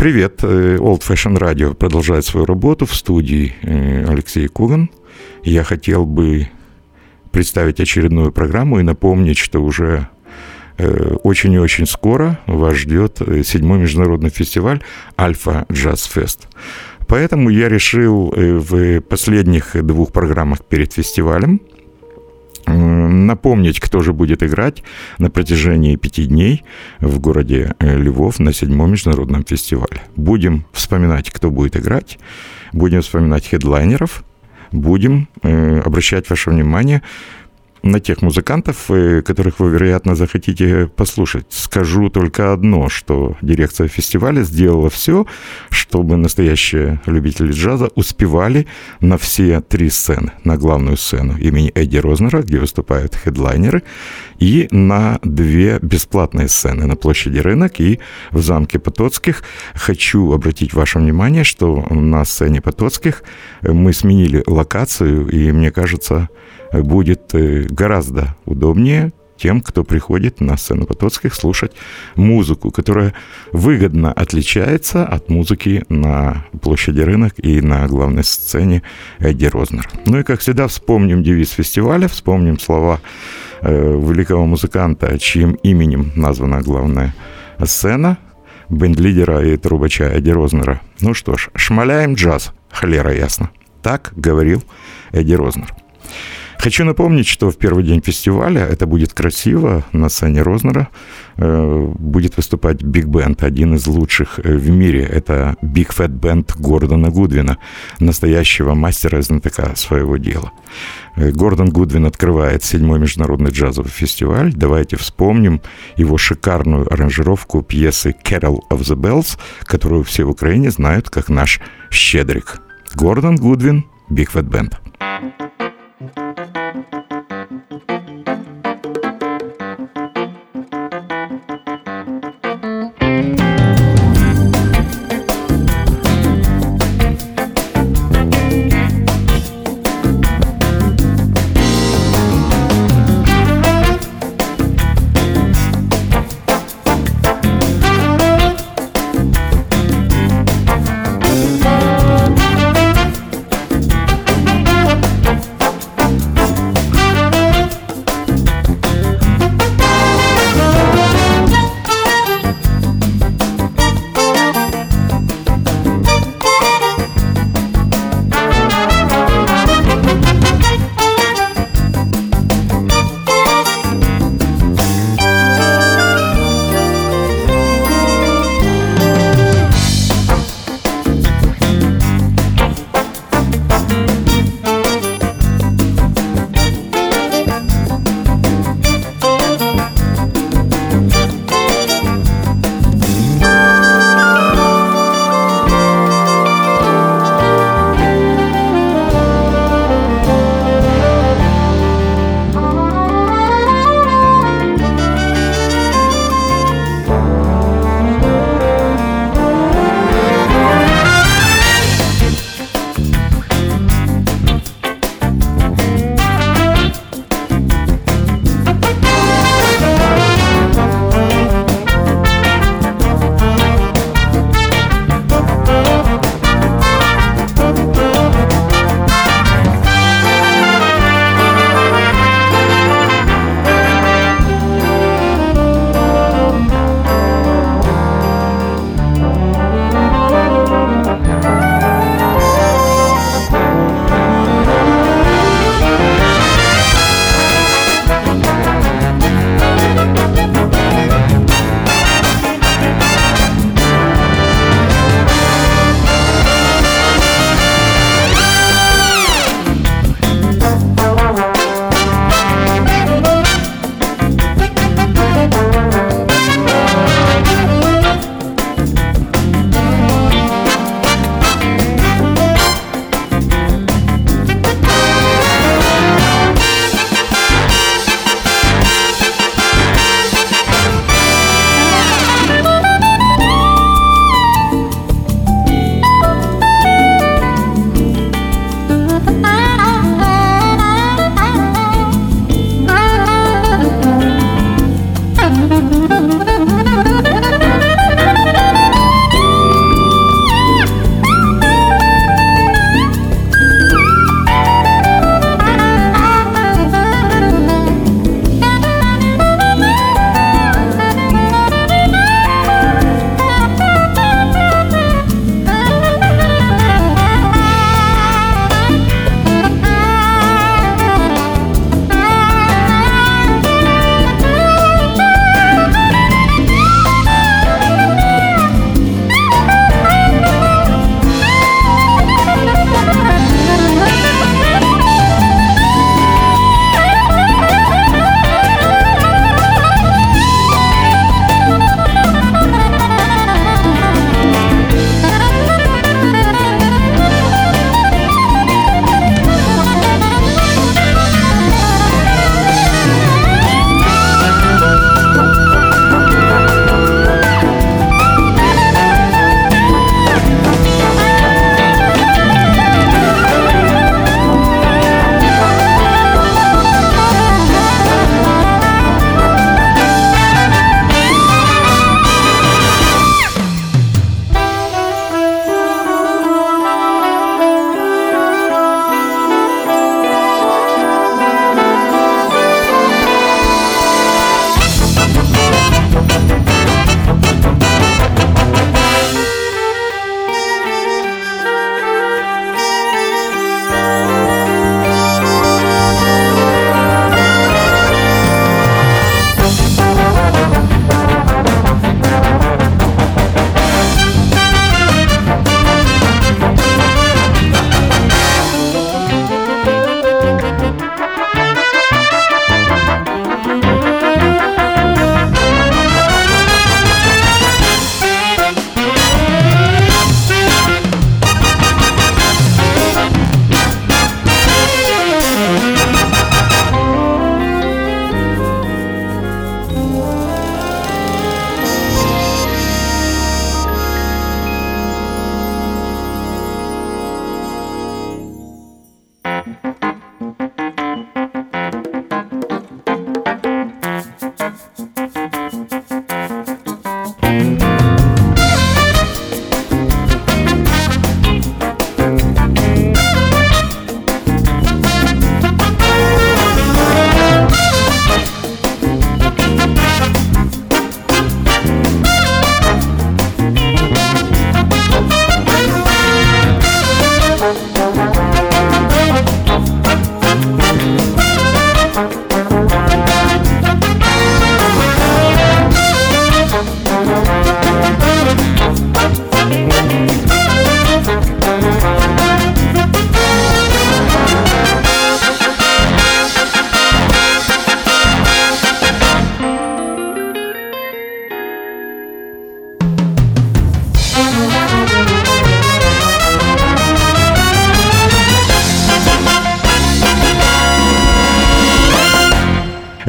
Привет, э, Old Fashion Radio продолжает свою работу в студии э, Алексей Коган. Я хотел бы представить очередную программу и напомнить, что уже Э, очень и очень скоро вас ждет седьмой международный фестиваль «Альфа Джаз Фест». Поэтому я решил в последних двух программах перед фестивалем напомнить, кто же будет играть на протяжении пяти дней в городе Львов на седьмом международном фестивале. Будем вспоминать, кто будет играть, будем вспоминать хедлайнеров, будем обращать ваше внимание на тех музыкантов, э, которых вы, вероятно, захотите послушать. Скажу только одно, что дирекция фестиваля сделала все, чтобы настоящие любители джаза успевали на все три сцены. На главную сцену имени Эдди Рознера, где выступают хедлайнеры, и на две бесплатные сцены на площади Рынок и в замке Потоцких. Хочу обратить ваше внимание, что на сцене Потоцких мы сменили локацию, и мне кажется, будет э, гораздо удобнее тем, кто приходит на сцену Потоцких слушать музыку, которая выгодно отличается от музыки на площади рынок и на главной сцене Эдди Рознер. Ну и, как всегда, вспомним девиз фестиваля, вспомним слова э, великого музыканта, чьим именем названа главная сцена, бенд-лидера и трубача Эдди Рознера. Ну что ж, шмаляем джаз, cholera jasna. Так говорил Эдди Рознер. Хочу напомнить, что в первый день фестиваля, это будет красиво, на сцене Рознера э, будет выступать биг-бенд, один из лучших э, в мире. Это Big Phat Band Гордона Гудвина, настоящего мастера и знатока своего дела. Э, Гордон Гудвин открывает седьмой международный джазовый фестиваль. Давайте вспомним его шикарную аранжировку пьесы «Carol of the Bells», которую все в Украине знают как наш «Щедрик». Гордон Гудвин, Биг Фэт Бенд.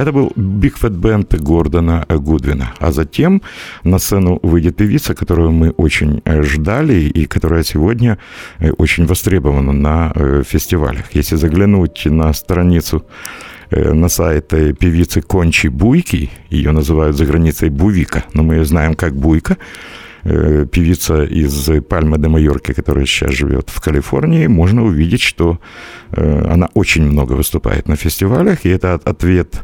Это был Big Fat Band Гордона Гудвина. А затем на сцену выйдет певица, которую мы очень э, ждали и которая сегодня э, очень востребована на э, фестивалях. Если заглянуть на страницу на сайт певицы Кончи Буйки, ее называют за границей Бувика, но мы ее знаем как Буйка, Э, певица из Пальмы де Майорки, которая сейчас живет в Калифорнии, можно увидеть, что э, она очень много выступает на фестивалях, и это ответ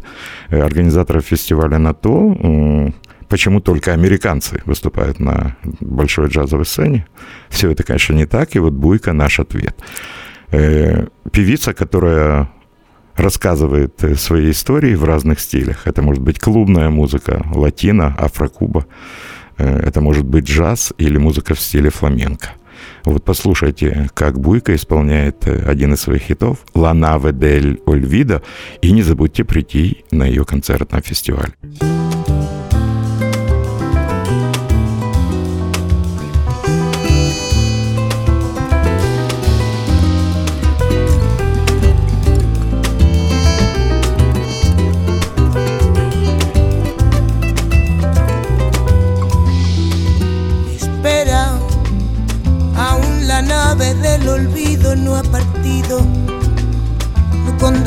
э, организаторов фестиваля на то, почему только американцы выступают на большой джазовой сцене. Все это, конечно, не так, и вот Буйка наш ответ. Певица, которая рассказывает свои истории в разных стилях. Это может быть клубная музыка, латина, афрокуба. Э, это может быть джаз или музыка в стиле фламенко. Вот послушайте, как Буйка исполняет э, один из своих хитов «Лана Ведель Ольвида», и не забудьте прийти на ее концерт на фестиваль.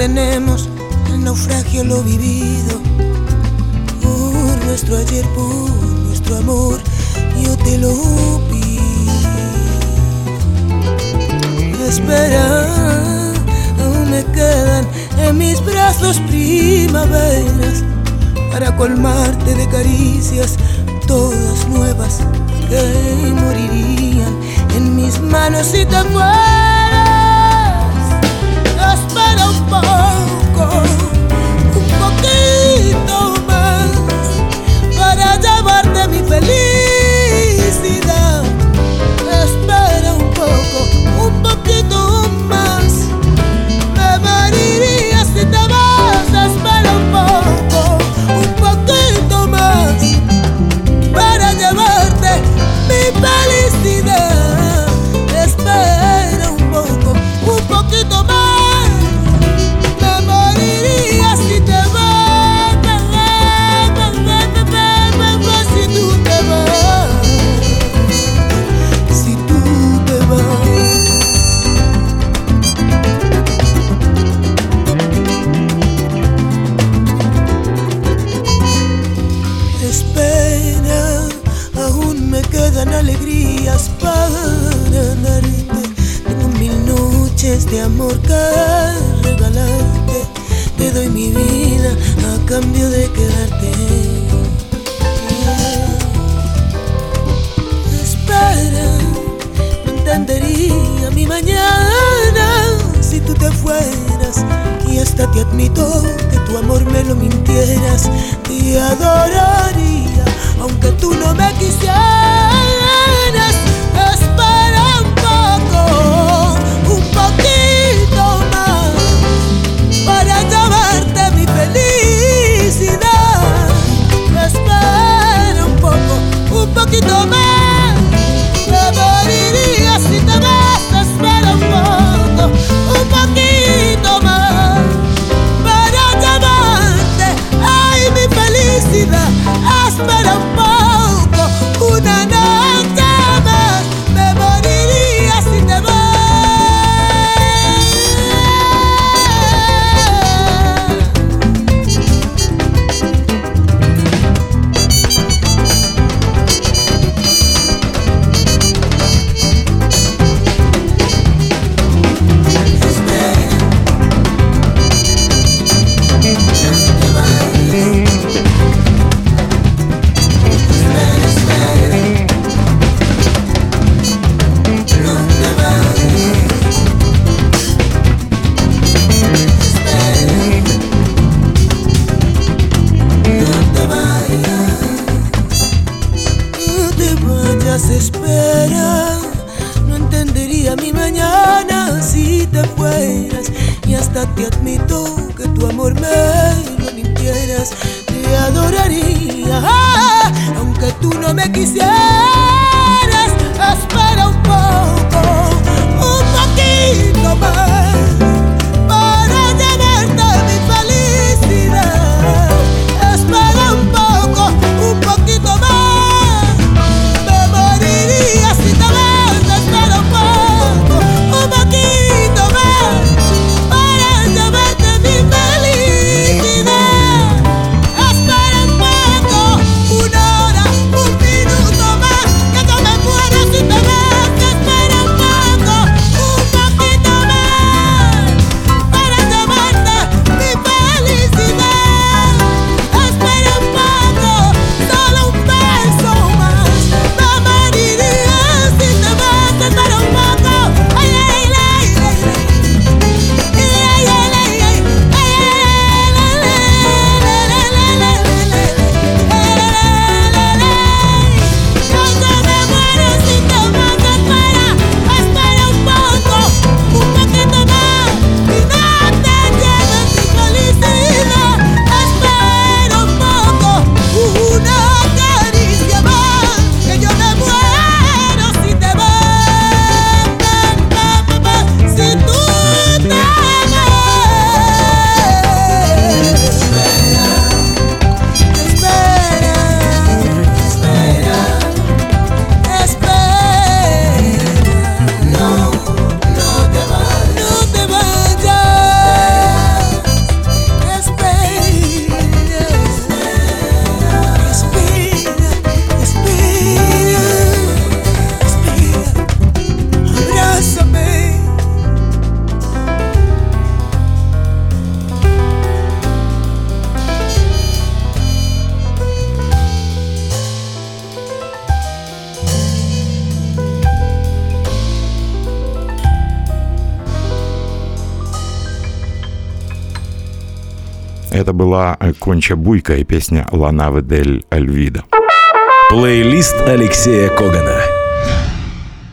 Condenemos el naufragio lo vivido. Por nuestro ayer, por nuestro amor, yo te lo pido. Espera, aún me quedan en mis brazos primaveras para colmarte de caricias todas nuevas que morirían en mis manos si te mueres. Un poco, un poquito más, para llevarte mi feliz. Cambio de quedarte. Espera, no entendería mi mañana si tú te fueras. Y hasta te admito que tu amor me lo mintieras. Te adoraría, aunque tú no me quisieras. Это была Конча Буйка и песня «Ланавы дель Альвида». Плейлист Алексея Когана.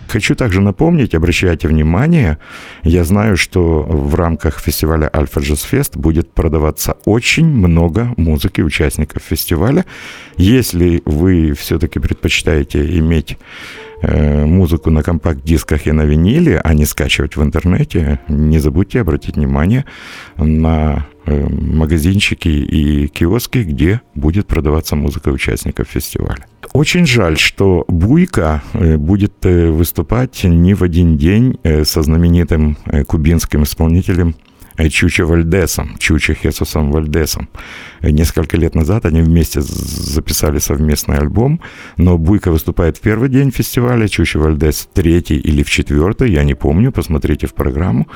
Хочу также напомнить, обращайте внимание, я знаю, что в рамках фестиваля Альфа Джаз Фест будет продаваться очень много музыки участников фестиваля. Если вы все-таки предпочитаете иметь э, музыку на компакт-дисках и на виниле, а не скачивать в интернете, не забудьте обратить внимание на э, магазинчики и киоски, где будет продаваться музыка участников фестиваля. Очень жаль, что Буйка э, будет э, выступать не в один день э, со знаменитым кубинским исполнителем Чучо Вальдесом, Чучо Хесусом Вальдесом. Несколько лет назад они вместе записали совместный альбом, но Буйка выступает в первый день фестиваля, Чучо Вальдес в третий или в четвертый, я не помню, посмотрите в программу.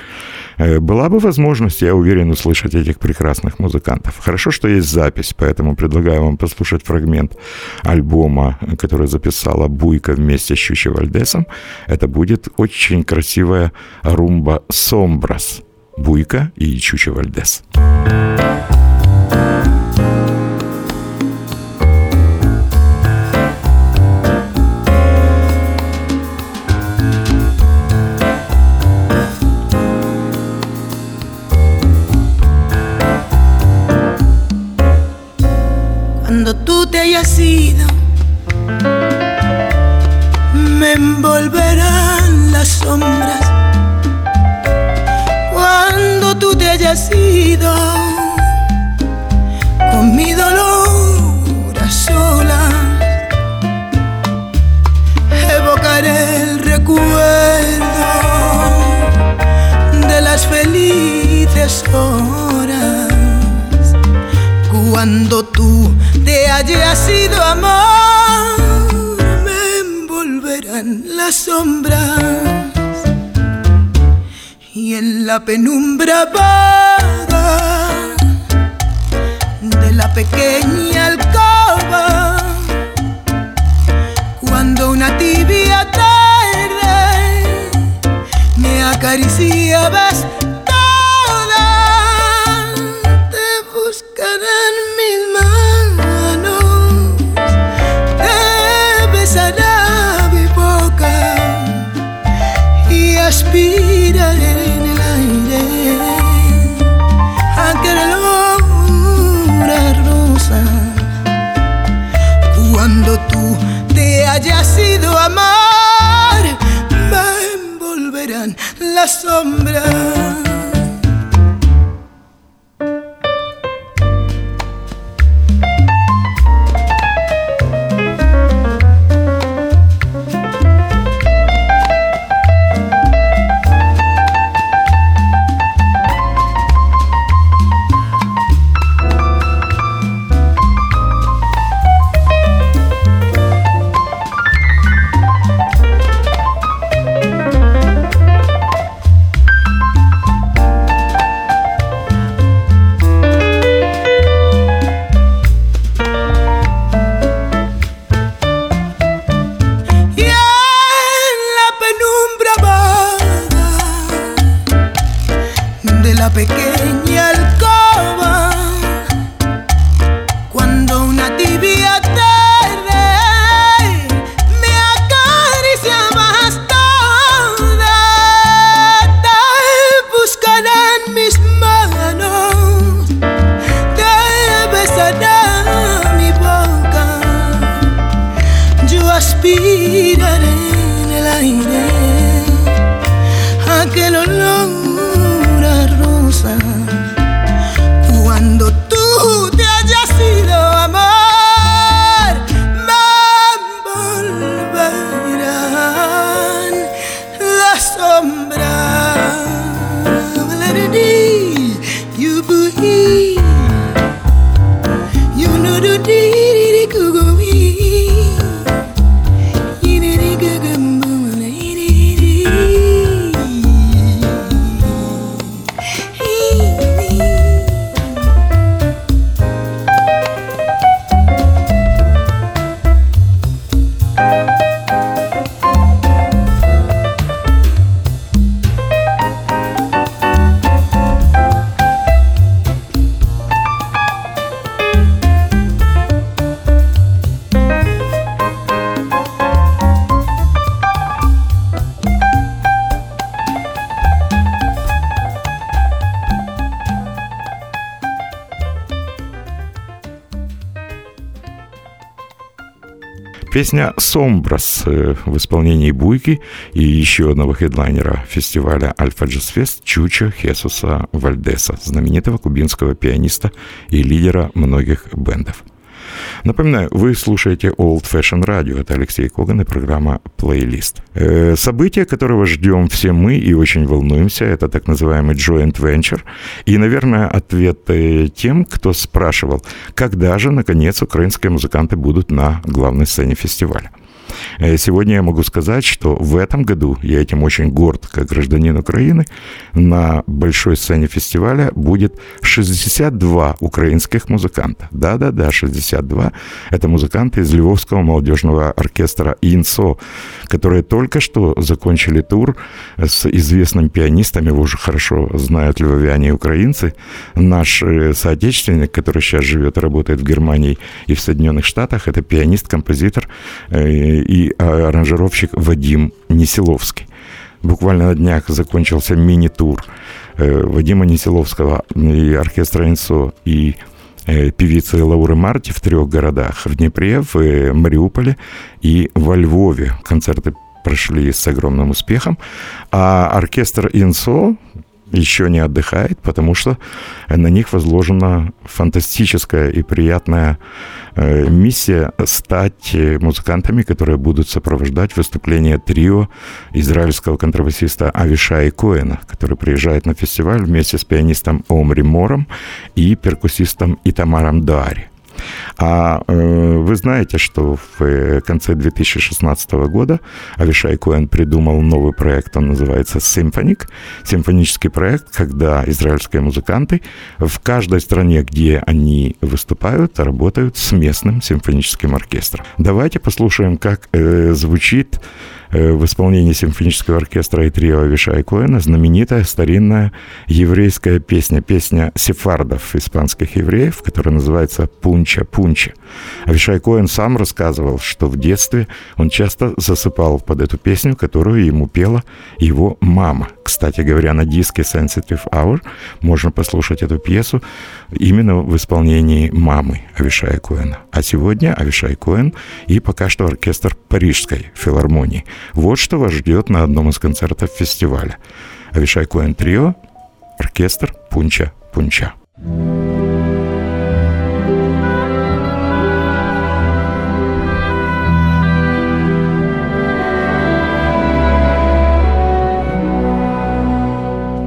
Была бы возможность, я уверен, услышать этих прекрасных музыкантов. Хорошо, что есть запись, поэтому предлагаю вам послушать фрагмент альбома, который записала Буйка вместе с Чучо Вальдесом. Это будет очень красивая румба «Сомбрас». Буйка и Чучо Вальдес. Cuando tú te hayas ido, me envolverán las sombras te hayas ido con mi dolor a solas. Evocaré el recuerdo de las felices horas cuando tú te hayas ido, amor. Me envolverán las sombras en la penumbra vaga de la pequeña alcoba, cuando una tibia tarde me acariciabas Песня «Сомбрас» в исполнении Буйки и еще одного хедлайнера фестиваля «Альфа Джаз Фест» Чучо Хесуса Вальдеса, знаменитого кубинского пианиста и лидера многих бендов. Напоминаю, вы слушаете Old Fashion Radio. Это Алексей Коган и программа «Плейлист». Э, событие, которого ждем все мы и очень волнуемся, это так называемый joint venture. И, наверное, ответ э, тем, кто спрашивал, когда же, наконец, украинские музыканты будут на главной сцене фестиваля. Э, сегодня я могу сказать, что в этом году, я этим очень горд, как гражданин Украины, на большой сцене фестиваля будет 62 украинских музыканта. Да-да-да, 62. Это музыканты из Львовского молодежного оркестра «Инсо», которые только что закончили тур с известным пианистом, его уже хорошо знают львовяне и украинцы. Наш э, соотечественник, который сейчас живет и работает в Германии и в Соединенных Штатах, это пианист-композитор э, и аранжировщик Вадим Несиловский. Буквально на днях закончился мини-тур э, Вадима Несиловского и оркестра «Инсо» и э, певицы Лауры Марти в трех городах. В Днепре, в э, Мариуполе и во Львове. Концерты прошли с огромным успехом. А оркестр «Инсо» еще не отдыхает, потому что на них возложена фантастическая и приятная э, миссия стать музыкантами, которые будут сопровождать выступление трио израильского контрабасиста Авишай Коэна, который приезжает на фестиваль вместе с пианистом Омри Мором и перкуссистом Итамаром Дари. А э, вы знаете, что в э, конце 2016 года Авишай Коэн придумал новый проект, он называется Symphonic, симфонический проект, когда израильские музыканты в каждой стране, где они выступают, работают с местным симфоническим оркестром. Давайте послушаем, как э, звучит в исполнении симфонического оркестра и трио Вишай Коэна знаменитая старинная еврейская песня, песня сефардов, испанских евреев, которая называется «Пунча-пунча». Авишай Коэн сам рассказывал, что в детстве он часто засыпал под эту песню, которую ему пела его мама. Кстати говоря, на диске Sensitive Hour можно послушать эту пьесу именно в исполнении мамы Авишая Коэна. А сегодня Авишай Коэн и пока что оркестр Парижской филармонии. Вот что вас ждет на одном из концертов фестиваля. Авишай Коэн Трио, оркестр Пунча Пунча.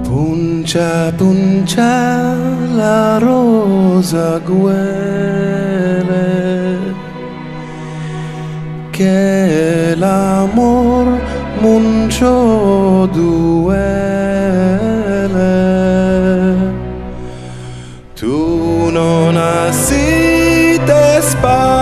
Puncha, puncha la rosa huele che l'amor muncio duele. Tu non assi despacio.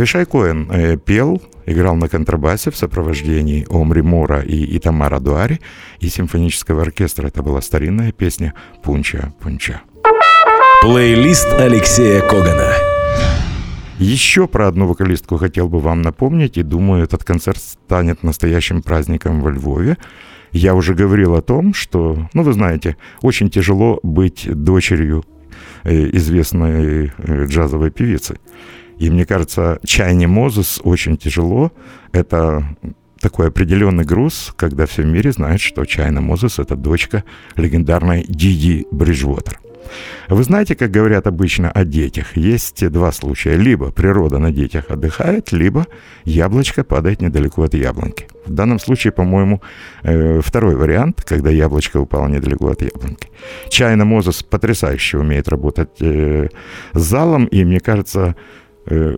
Вишай Коэн э, пел, играл на контрабасе в сопровождении Омри Мора и Итамара Дуари и симфонического оркестра. Это была старинная песня «Пунча, пунча». Плейлист Алексея Когана. Еще про одну вокалистку хотел бы вам напомнить, и думаю, этот концерт станет настоящим праздником во Львове. Я уже говорил о том, что, ну, вы знаете, очень тяжело быть дочерью э, известной э, джазовой певицы. И мне кажется, Чайни Мозес очень тяжело. Это такой определенный груз, когда все в мире знают, что Чайна Мозес — это дочка легендарной Диди Бриджвотер. Вы знаете, как говорят обычно о детях, есть два случая. Либо природа на детях отдыхает, либо яблочко падает недалеко от яблоньки. В данном случае, по-моему, э, второй вариант, когда яблочко упало недалеко от яблоньки. Чайна Мозес потрясающе умеет работать э, с залом, и мне кажется,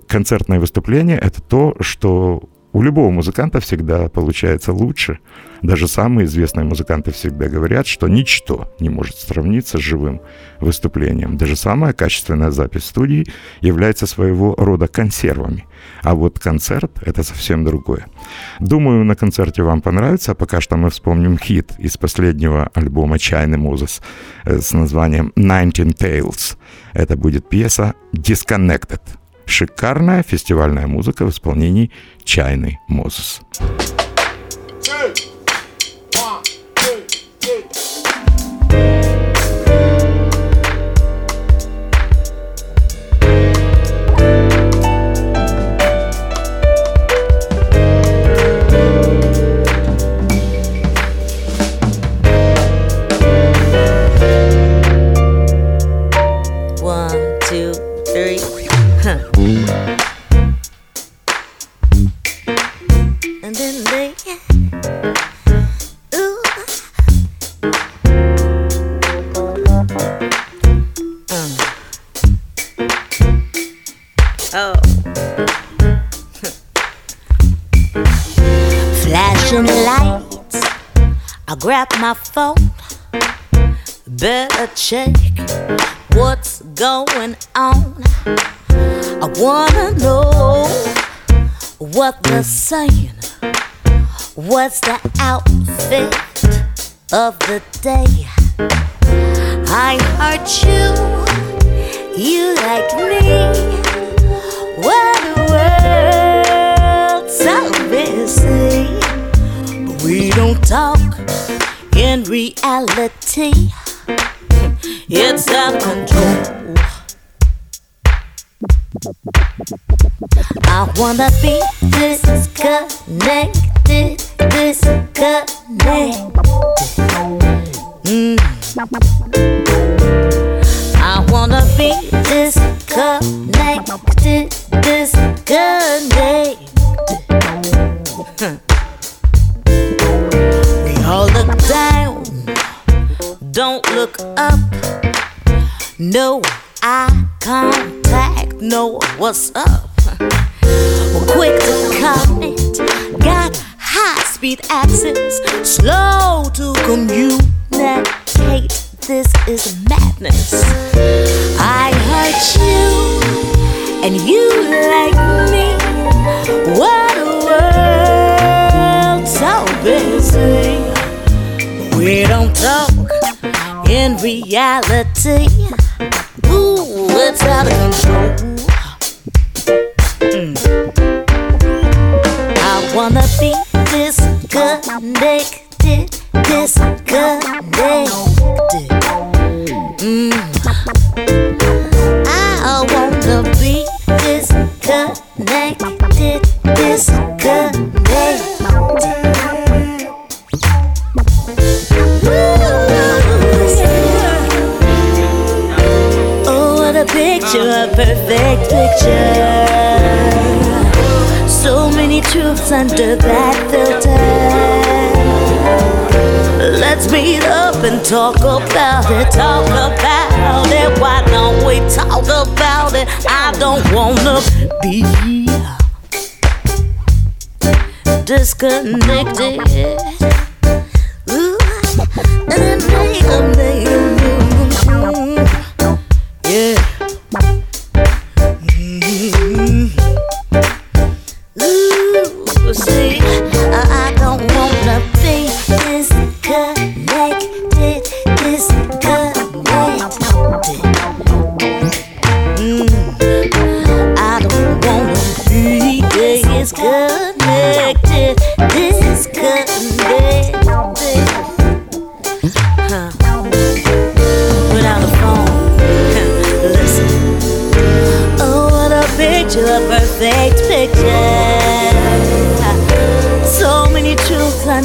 концертное выступление — это то, что у любого музыканта всегда получается лучше. Даже самые известные музыканты всегда говорят, что ничто не может сравниться с живым выступлением. Даже самая качественная запись студии является своего рода консервами. А вот концерт — это совсем другое. Думаю, на концерте вам понравится. А пока что мы вспомним хит из последнего альбома Чайны Мозес э, с названием «Nineteen Tales». Это будет пьеса «Disconnected». Шикарная фестивальная музыка в исполнении Чайны Мозес. One, What's the outfit of the day? I heard you, you like me. What the world's so busy, but we don't talk in reality. It's out of control. I wanna be disconnected, disconnected. Mm. I wanna be disconnected, disconnected. we all look down, don't look up. No eye contact, no what's up. Quick to comment, got high speed access, slow to communicate. This is madness. I hurt you, and you like me. What a world so busy. We don't talk in reality. Ooh, it's out of control. I wanna be disconnected, disconnected. Mm. I wanna be disconnected, disconnected. Oh, picture, a perfect picture. Truths under that filter. Let's meet up and talk about it, talk about it. Why don't we talk about it? I don't wanna be disconnected. Ooh, yeah.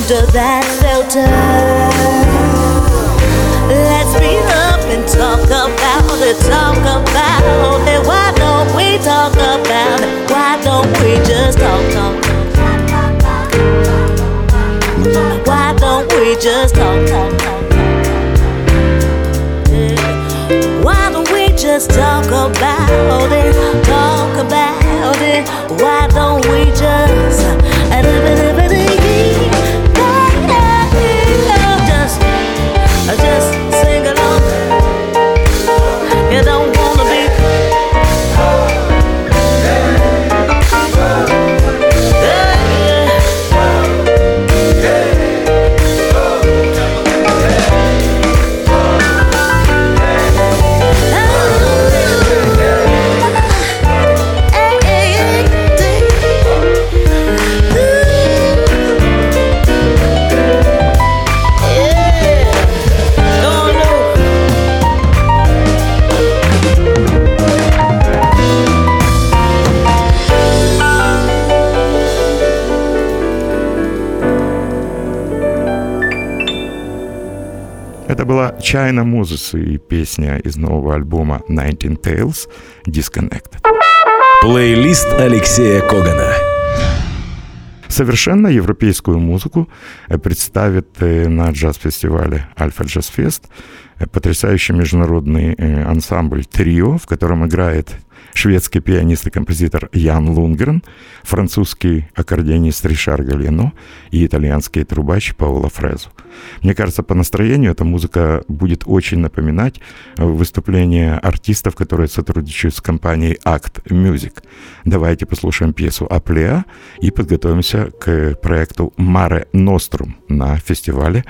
Under that China Moses и песня из нового альбома Nineteen Tales Disconnected. Плейлист Алексея Когана. Совершенно европейскую музыку э, представит э, на джаз-фестивале Альфа Джаз Фест э, потрясающий международный ансамбль «Трио», в котором играет шведский пианист и композитор Ян Лунгрен, французский аккордеонист Ришар Галино и итальянский трубач Паоло Фрезу. Мне кажется, по настроению эта музыка будет очень напоминать выступления артистов, которые сотрудничают с компанией Act Music. Давайте послушаем пьесу «Аплеа» и подготовимся к проекту «Маре Нострум» на фестивале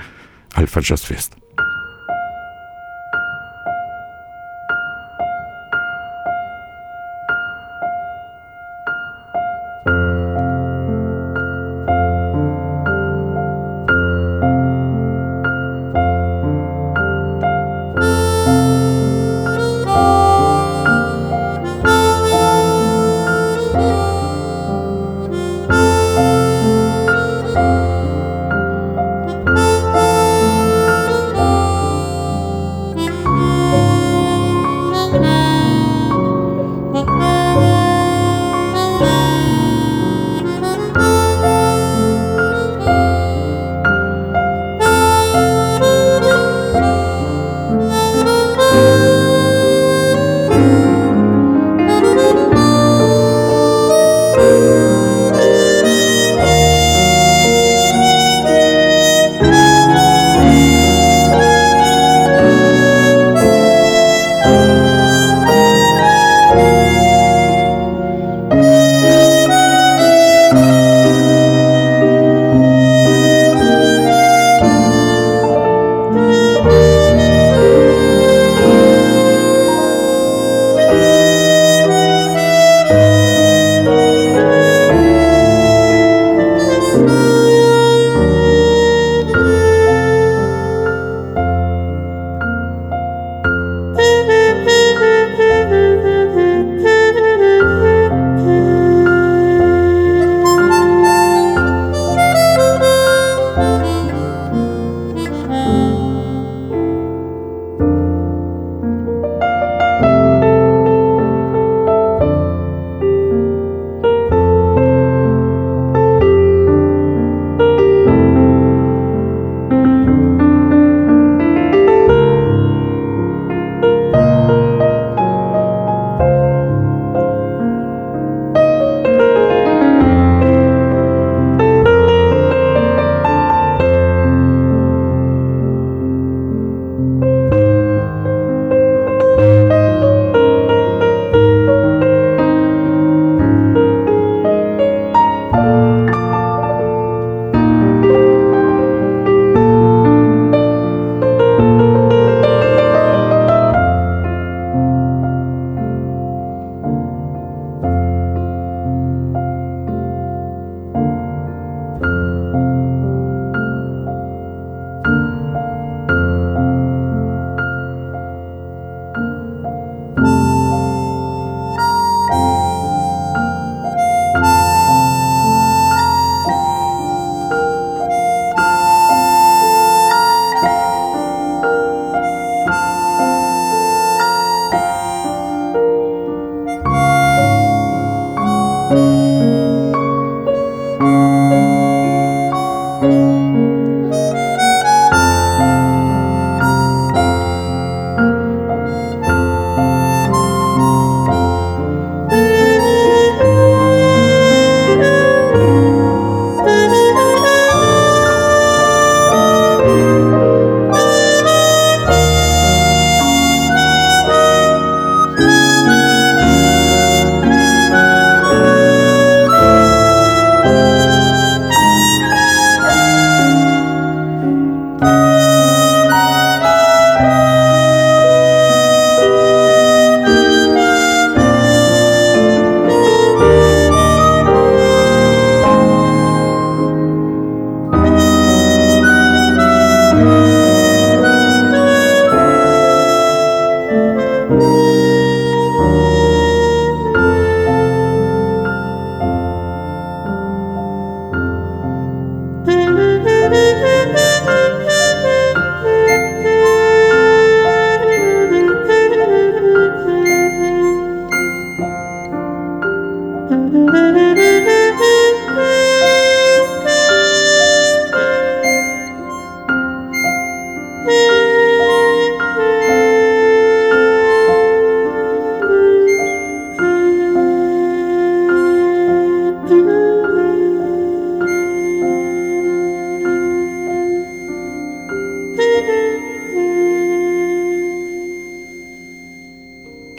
Альфа Джаз Фест.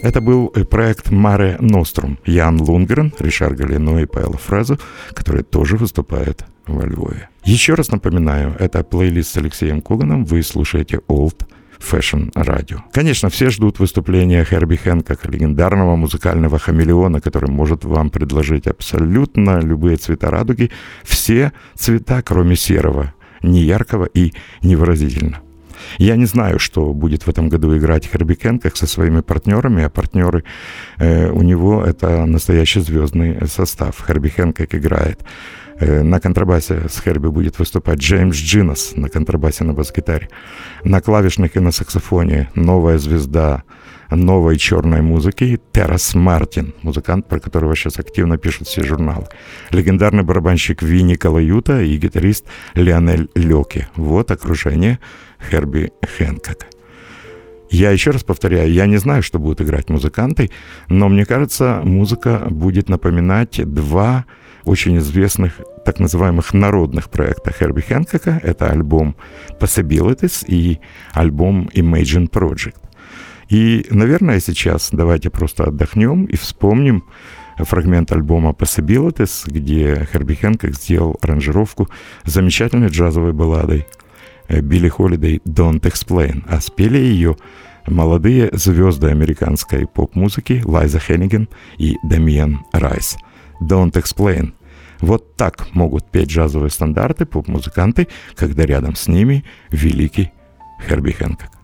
Это был э, проект Маре Нострум. Ян Лунгрен, Ришар Галино и Павел Фразу, которые тоже выступают во Львове. Еще раз напоминаю, это плейлист с Алексеем Коганом. Вы слушаете Old Fashion Radio. Конечно, все ждут выступления Херби Хэнкока, легендарного музыкального хамелеона, который может вам предложить абсолютно любые цвета радуги, все цвета, кроме серого, не яркого и невыразительно. Я не знаю, что будет в этом году играть Херби Хэнкок со своими партнерами, а партнеры э, у него это настоящий звездный состав. Херби Хэнкок играет Э, на контрабасе с Херби будет выступать Джеймс Джинос на контрабасе на бас-гитаре. На клавишных и на саксофоне новая звезда новой черной музыки Террас Мартин, музыкант, про которого сейчас активно пишут все журналы. Легендарный барабанщик Винни Калаюта и гитарист Леонель Лёки. Вот окружение Херби Хэнкока. Я еще раз повторяю, я не знаю, что будут играть музыканты, но мне кажется, музыка будет напоминать два очень известных так называемых народных проекта Херби Хэнкока. Это альбом Possibilities и альбом Imagine Project. И, наверное, сейчас давайте просто отдохнем и вспомним фрагмент альбома Possibilities, где Херби Хэнкок сделал аранжировку замечательной джазовой балладой Билли Холидей «Don't Explain», а спели ее молодые звезды американской поп-музыки Лайза Хенниген и Дамиен Райс. «Don't Explain» Вот так могут петь джазовые стандарты поп-музыканты, когда рядом с ними великий Херби Хэнкок.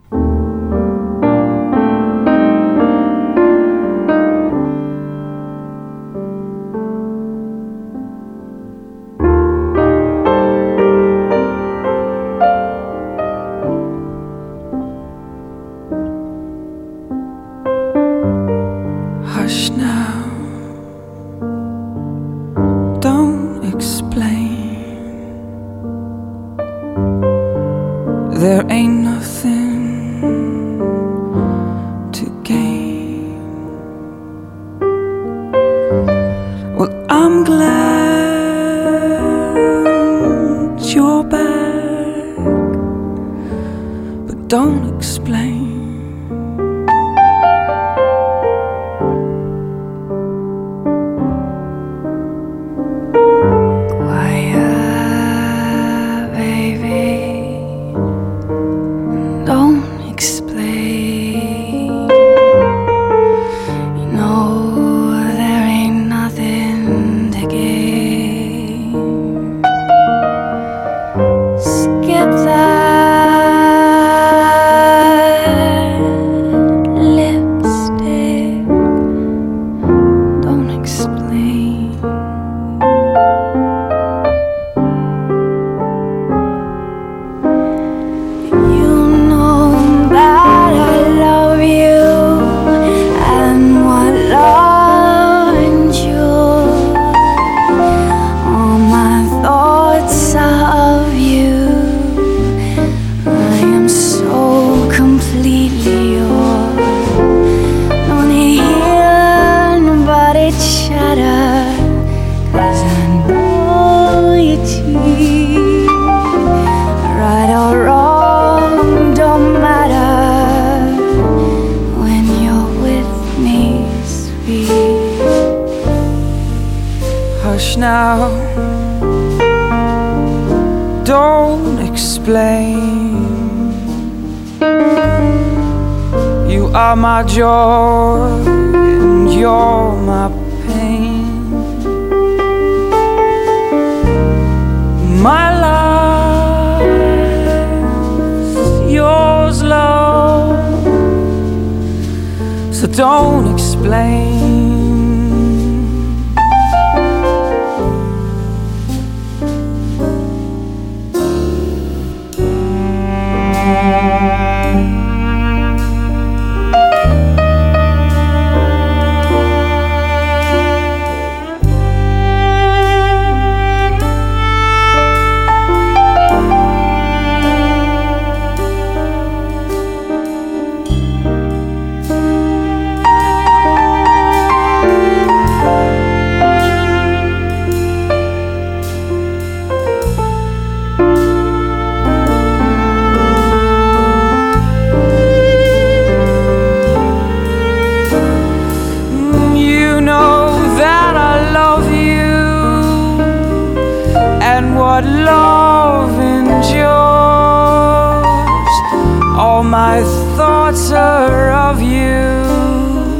My thoughts are of you,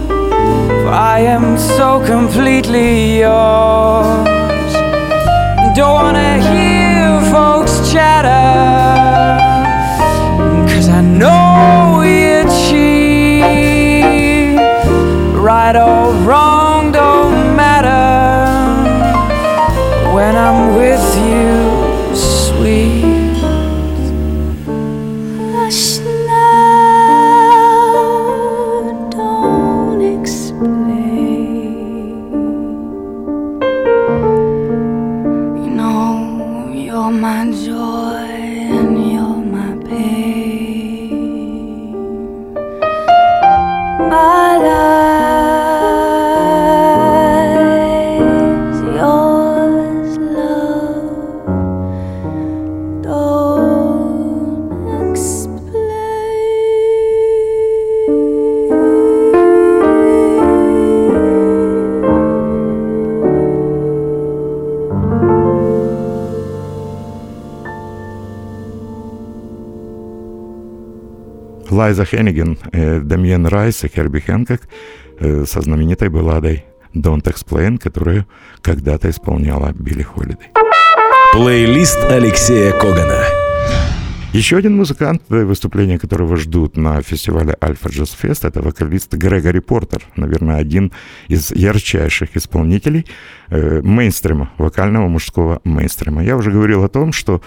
for I am so completely yours. Don't wanna hear folks chatter, cause I know you're cheap. Right or wrong don't matter when I'm with Лайза Хенниген, э, Дамьен Райс и Херби Хэнкок э, со знаменитой балладой «Don't Explain», которую когда-то исполняла Билли Холидей. Плейлист Алексея Когана. Еще один музыкант, э, выступление которого ждут на фестивале Альфа Джаз Фест, это вокалист Грегори Портер. Наверное, один из ярчайших исполнителей э, мейнстрима, вокального мужского мейнстрима. Я уже говорил о том, что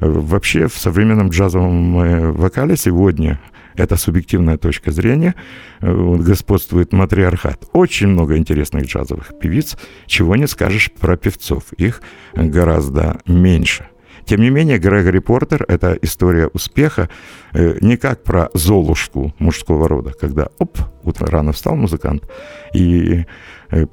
э, вообще в современном джазовом э, вокале сегодня это субъективная точка зрения, э, господствует матриархат. Очень много интересных джазовых певиц, чего не скажешь про певцов, их гораздо меньше. Тем не менее, Грегори Портер – это история успеха э, не как про Золушку мужского рода, когда, оп, утром рано встал музыкант и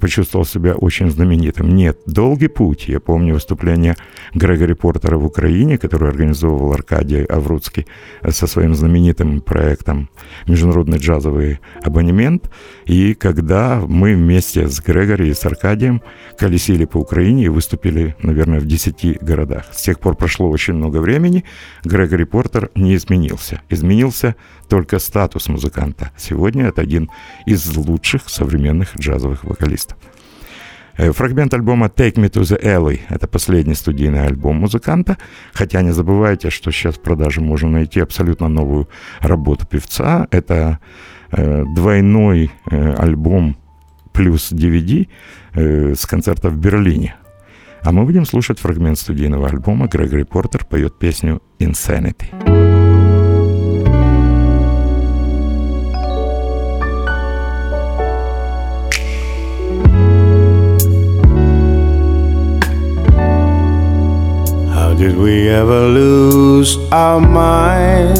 почувствовал себя очень знаменитым. Нет, долгий путь. Я помню выступление Грегори Портера в Украине, которое организовывал Аркадий Авруцкий э, со своим знаменитым проектом «Международный джазовый абонемент». И когда мы вместе с Грегори и с Аркадием колесили по Украине и выступили, наверное, в 10 городах. С тех пор прошло очень много времени, Грегори Портер не изменился. Изменился только статус музыканта. Сегодня это один из лучших современных джазовых вокалистов. Э, Фрагмент альбома «Take Me to the Alley» — это последний студийный альбом музыканта, хотя не забывайте, что сейчас в продаже можно найти абсолютно новую работу певца. Это э, двойной э, альбом плюс DVD э, с концерта в Берлине. А мы будем слушать фрагмент студийного альбома. Грегори Портер поет песню «Insanity». Did we ever lose our minds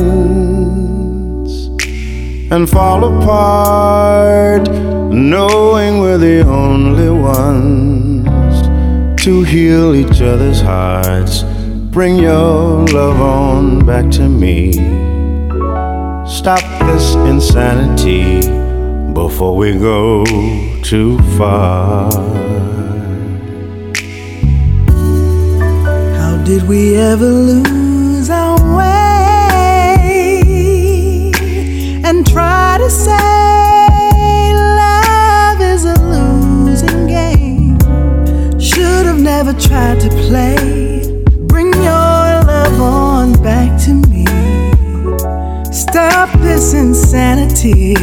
and fall apart, knowing we're the only ones to heal each other's hearts? Bring your love on back to me. Stop this insanity before we go too far. We ever lose our way and try to say love is a losing game? Should have never tried to play. Bring your love on back to me. Stop this insanity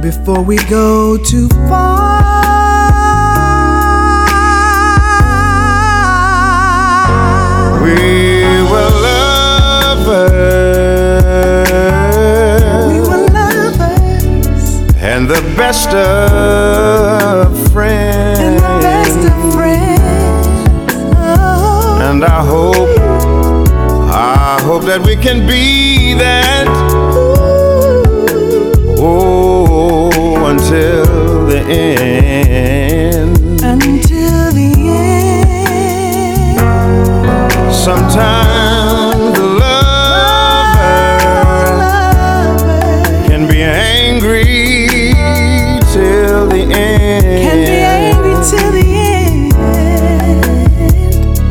before we go too far. We were lovers. We were lovers and the best of friends. and the best of friends. Oh, And I hope, I hope that we can be that. Oh, until the end. Sometimes the lover can be angry till the end. can be angry till the end.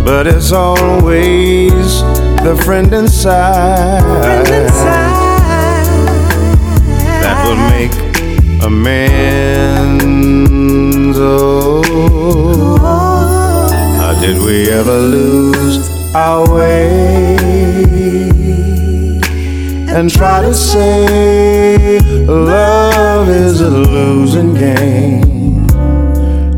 but it's always the friend inside, that will make amends. Oh, oh, how did we ever lose our way? And try to say love is a losing game.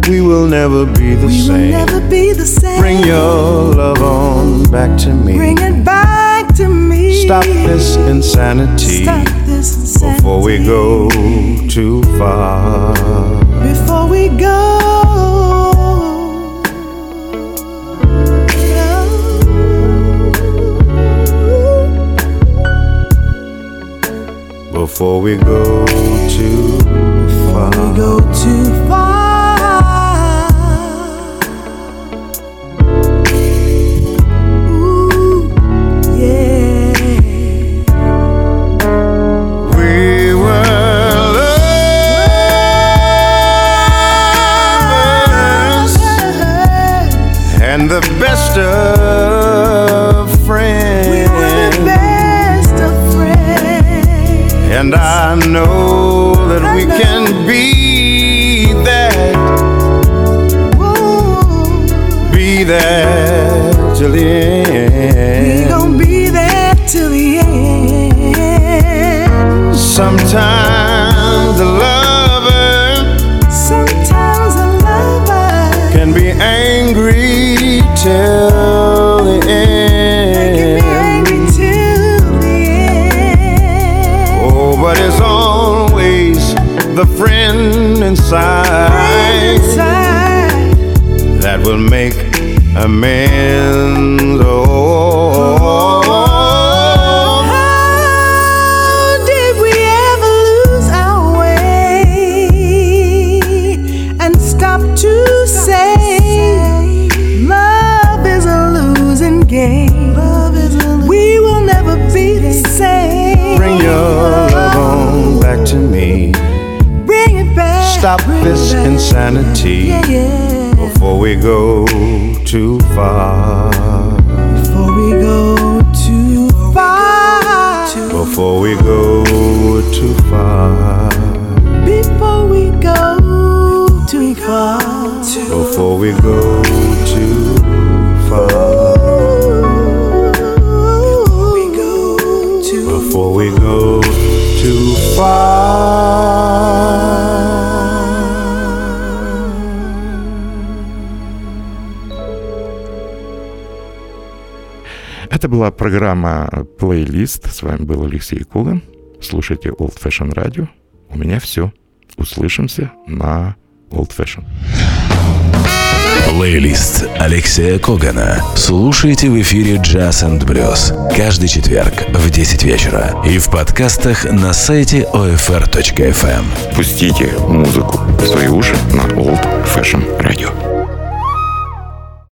We will never be the We will same. never be the same. Bring your love on back to me. Bring it back to me. Stop this insanity Stop this insanity. before we go too far. Before we go. Before we go too far. Sometimes a lover Sometimes a lover can be angry till the end. angry till the end. Oh, but it's always the friend inside Inside. that will make amends. Была программа «Плейлист». С вами был Алексей Кулин. Слушайте Old Fashion Radio. У меня все. Услышимся на Old Fashion. Плейлист Алексея Когана. Слушайте в эфире Jazz and Blues каждый четверг в 10 вечера и в подкастах на сайте OFR.FM. Пустите музыку в свои уши на Old Fashion Radio.